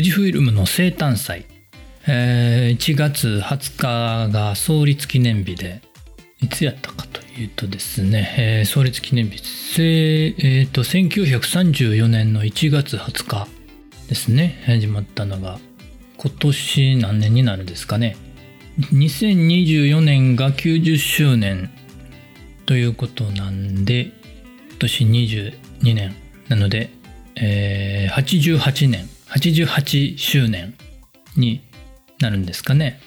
富士フイルムの生誕祭、えー1月20日が創立記念日でいつやったかというとですね、えー創立記念日、せえーと1934年の1月20日ですね始まったのが今年何年になるんですかね。2024年が90周年ということなんで今年22年なので、えー88年。88周年になるんですかね。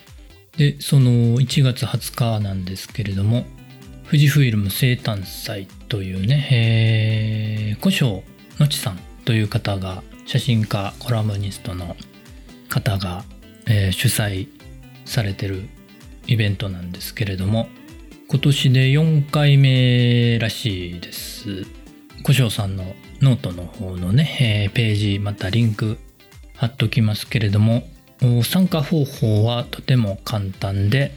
でその1月20日なんですけれども富士フイルム生誕祭というね、えー、古生のちさんという方が写真家コラムニストの方が、えー主催されてるイベントなんですけれども今年で4回目らしいです。古生さんのノートの方のね、えーページまたリンク貼っときますけれども参加方法はとても簡単で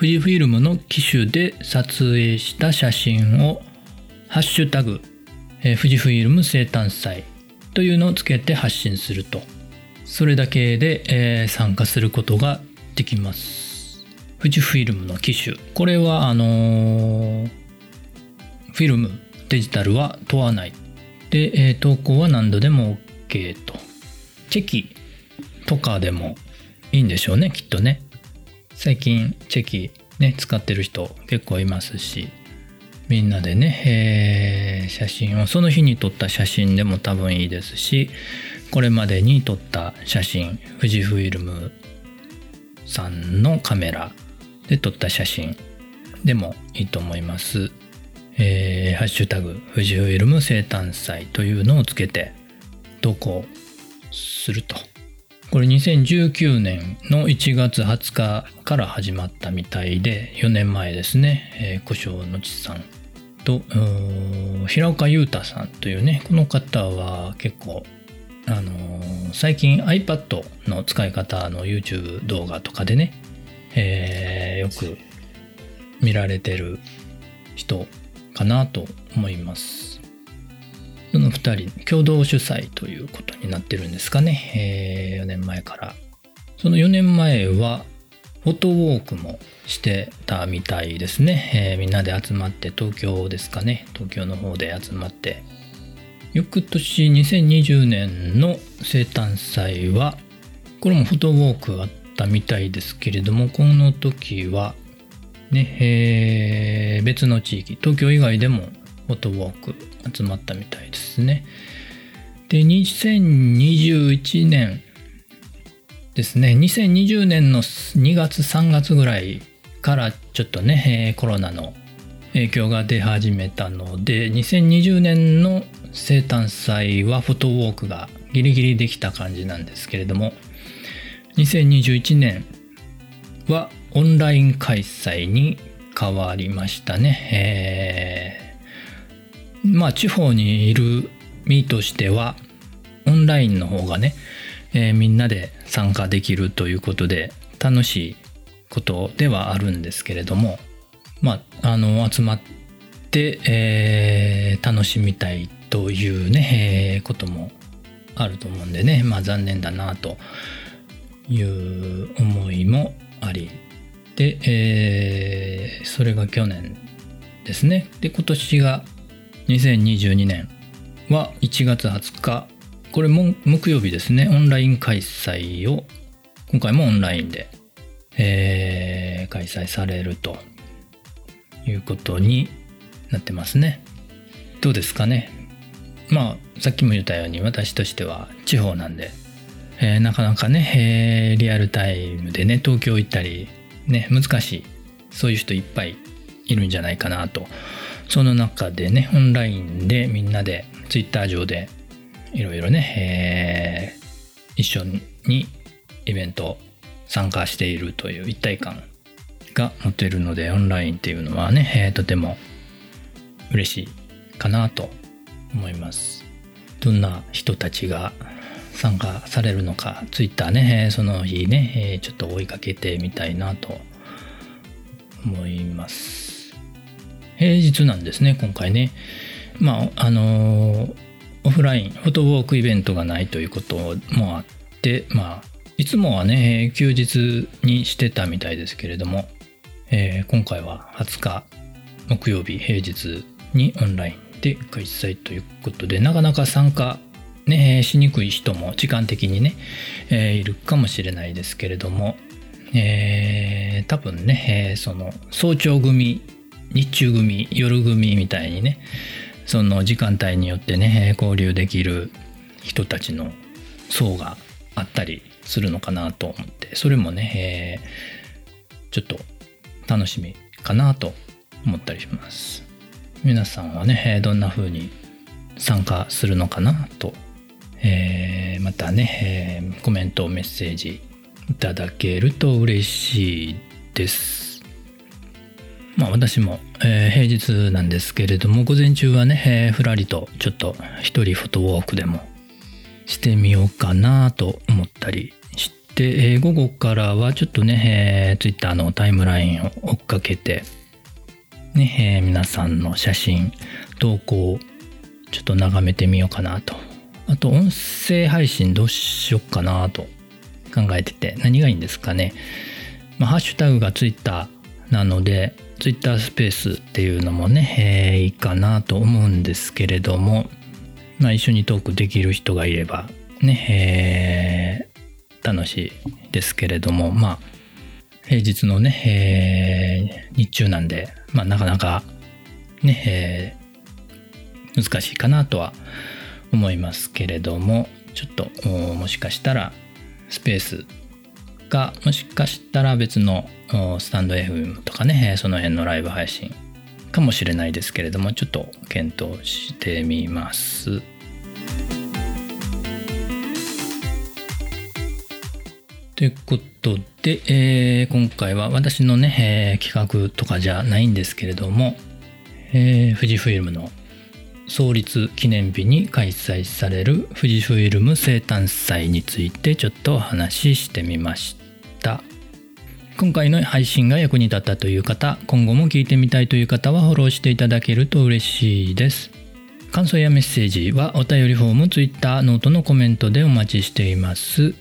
富士フイルムの機種で撮影した写真をハッシュタグ、富士フイルム生誕祭というのをつけて発信すると。それだけで、え参加することができます。富士フイルムの機種。これはあのーフィルムデジタルは問わない。で、え投稿は何度でも OK と。チェキとかでもいいんでしょうねきっとね最近チェキね使ってる人結構いますしみんなでね、えー写真をその日に撮った写真でも多分いいですしこれまでに撮った写真富士フイルムさんのカメラで撮った写真でもいいと思います。えーハッシュタグ富士フイルム生誕祭というのをつけて投稿すると。これ2019年の1月20日から始まったみたいで4年前ですね、えー、古生のちさんと平岡裕太さんというねこの方は結構あのー最近 iPad の使い方の YouTube 動画とかでね、えーよく見られてる人かなと思います。その2人共同主催ということになってるんですかね、えー4年前から。その4年前はフォトウォークもしてたみたいですね、えーみんなで集まって東京ですかね。東京の方で集まって。翌年2020年の生誕祭はこれもフォトウォークあったみたいですけれどもこの時はね、えー別の地域東京以外でもフォトウォーク集まったみたいですねで2021年ですね2020年の2月3月ぐらいからちょっとね、コロナの影響が出始めたので2020年の生誕祭はフォトウォークがギリギリできた感じなんですけれども2021年はオンライン開催に変わりましたね。まあ地方にいる身としてはオンラインの方がね、えーみんなで参加できるということで楽しいことではあるんですけれどもまああの集まって、えー楽しみたいというね、えーこともあると思うんでねまあ残念だなという思いもありで、えーそれが去年ですね。で今年が2022年は1月20日。これも木曜日ですね。オンライン開催を今回もオンラインで、えー開催されるということになってますね。どうですかね？まあさっきも言ったように私としては地方なんでえーなかなかね、えーリアルタイムでね東京行ったりね難しい。そういう人いっぱいいるんじゃないかなとその中でねオンラインでみんなでツイッター上でいろいろね、えー一緒にイベント参加しているという一体感が持てるのでオンラインっていうのはね、えーとても嬉しいかなと思います。どんな人たちが参加されるのかツイッターね、えその日ね、えちょっと追いかけてみたいなと思います。平日なんですね今回ね。まああのーオフラインフォトウォークイベントがないということもあってまあいつもはね休日にしてたみたいですけれども、えー、今回は20日木曜日平日にオンラインで開催ということでなかなか参加ね、しにくい人も時間的にね、えー、いるかもしれないですけれども、えー、多分ね、えー、その早朝組日中組夜組みたいにねその時間帯によってね交流できる人たちの層があったりするのかなと思ってそれもね、えー、ちょっと楽しみかなと思ったりします。皆さんはねどんな風に参加するのかなと、えー、またね、えー、コメントメッセージいただけると嬉しいです。まあ私も、えー、平日なんですけれども午前中はね、えー、ふらりとちょっと一人フォトウォークでもしてみようかなと思ったりして、えー、午後からはちょっとね、えー、Twitter のタイムラインを追っかけて、ね、えー、皆さんの写真、投稿をちょっと眺めてみようかなと。あと、音声配信どうしよっかなと考えてて、何がいいんですかね。まあ、ハッシュタグが Twitter なので、Twitter スペースっていうのもね、えー、いいかなと思うんですけれども、まあ、一緒にトークできる人がいればね、えー、楽しいですけれどもまあ平日のね、えー、日中なんで、まあ、なかなかね、えー、難しいかなとは思いますけれどもちょっともしかしたらスペースがもしかしたら別のスタンド FM とかねその辺のライブ配信かもしれないですけれどもちょっと検討してみます。ということで、えー、今回は私のね、えー、企画とかじゃないんですけれども、えー、富士フイルムの創立記念日に開催される富士フイルム生誕祭についてちょっとお話ししてみましたた。今回の配信が役に立ったという方、今後も聞いてみたいという方はフォローしていただけると嬉しいです。感想やメッセージはお便りフォーム、Twitter、 note のコメントでお待ちしています。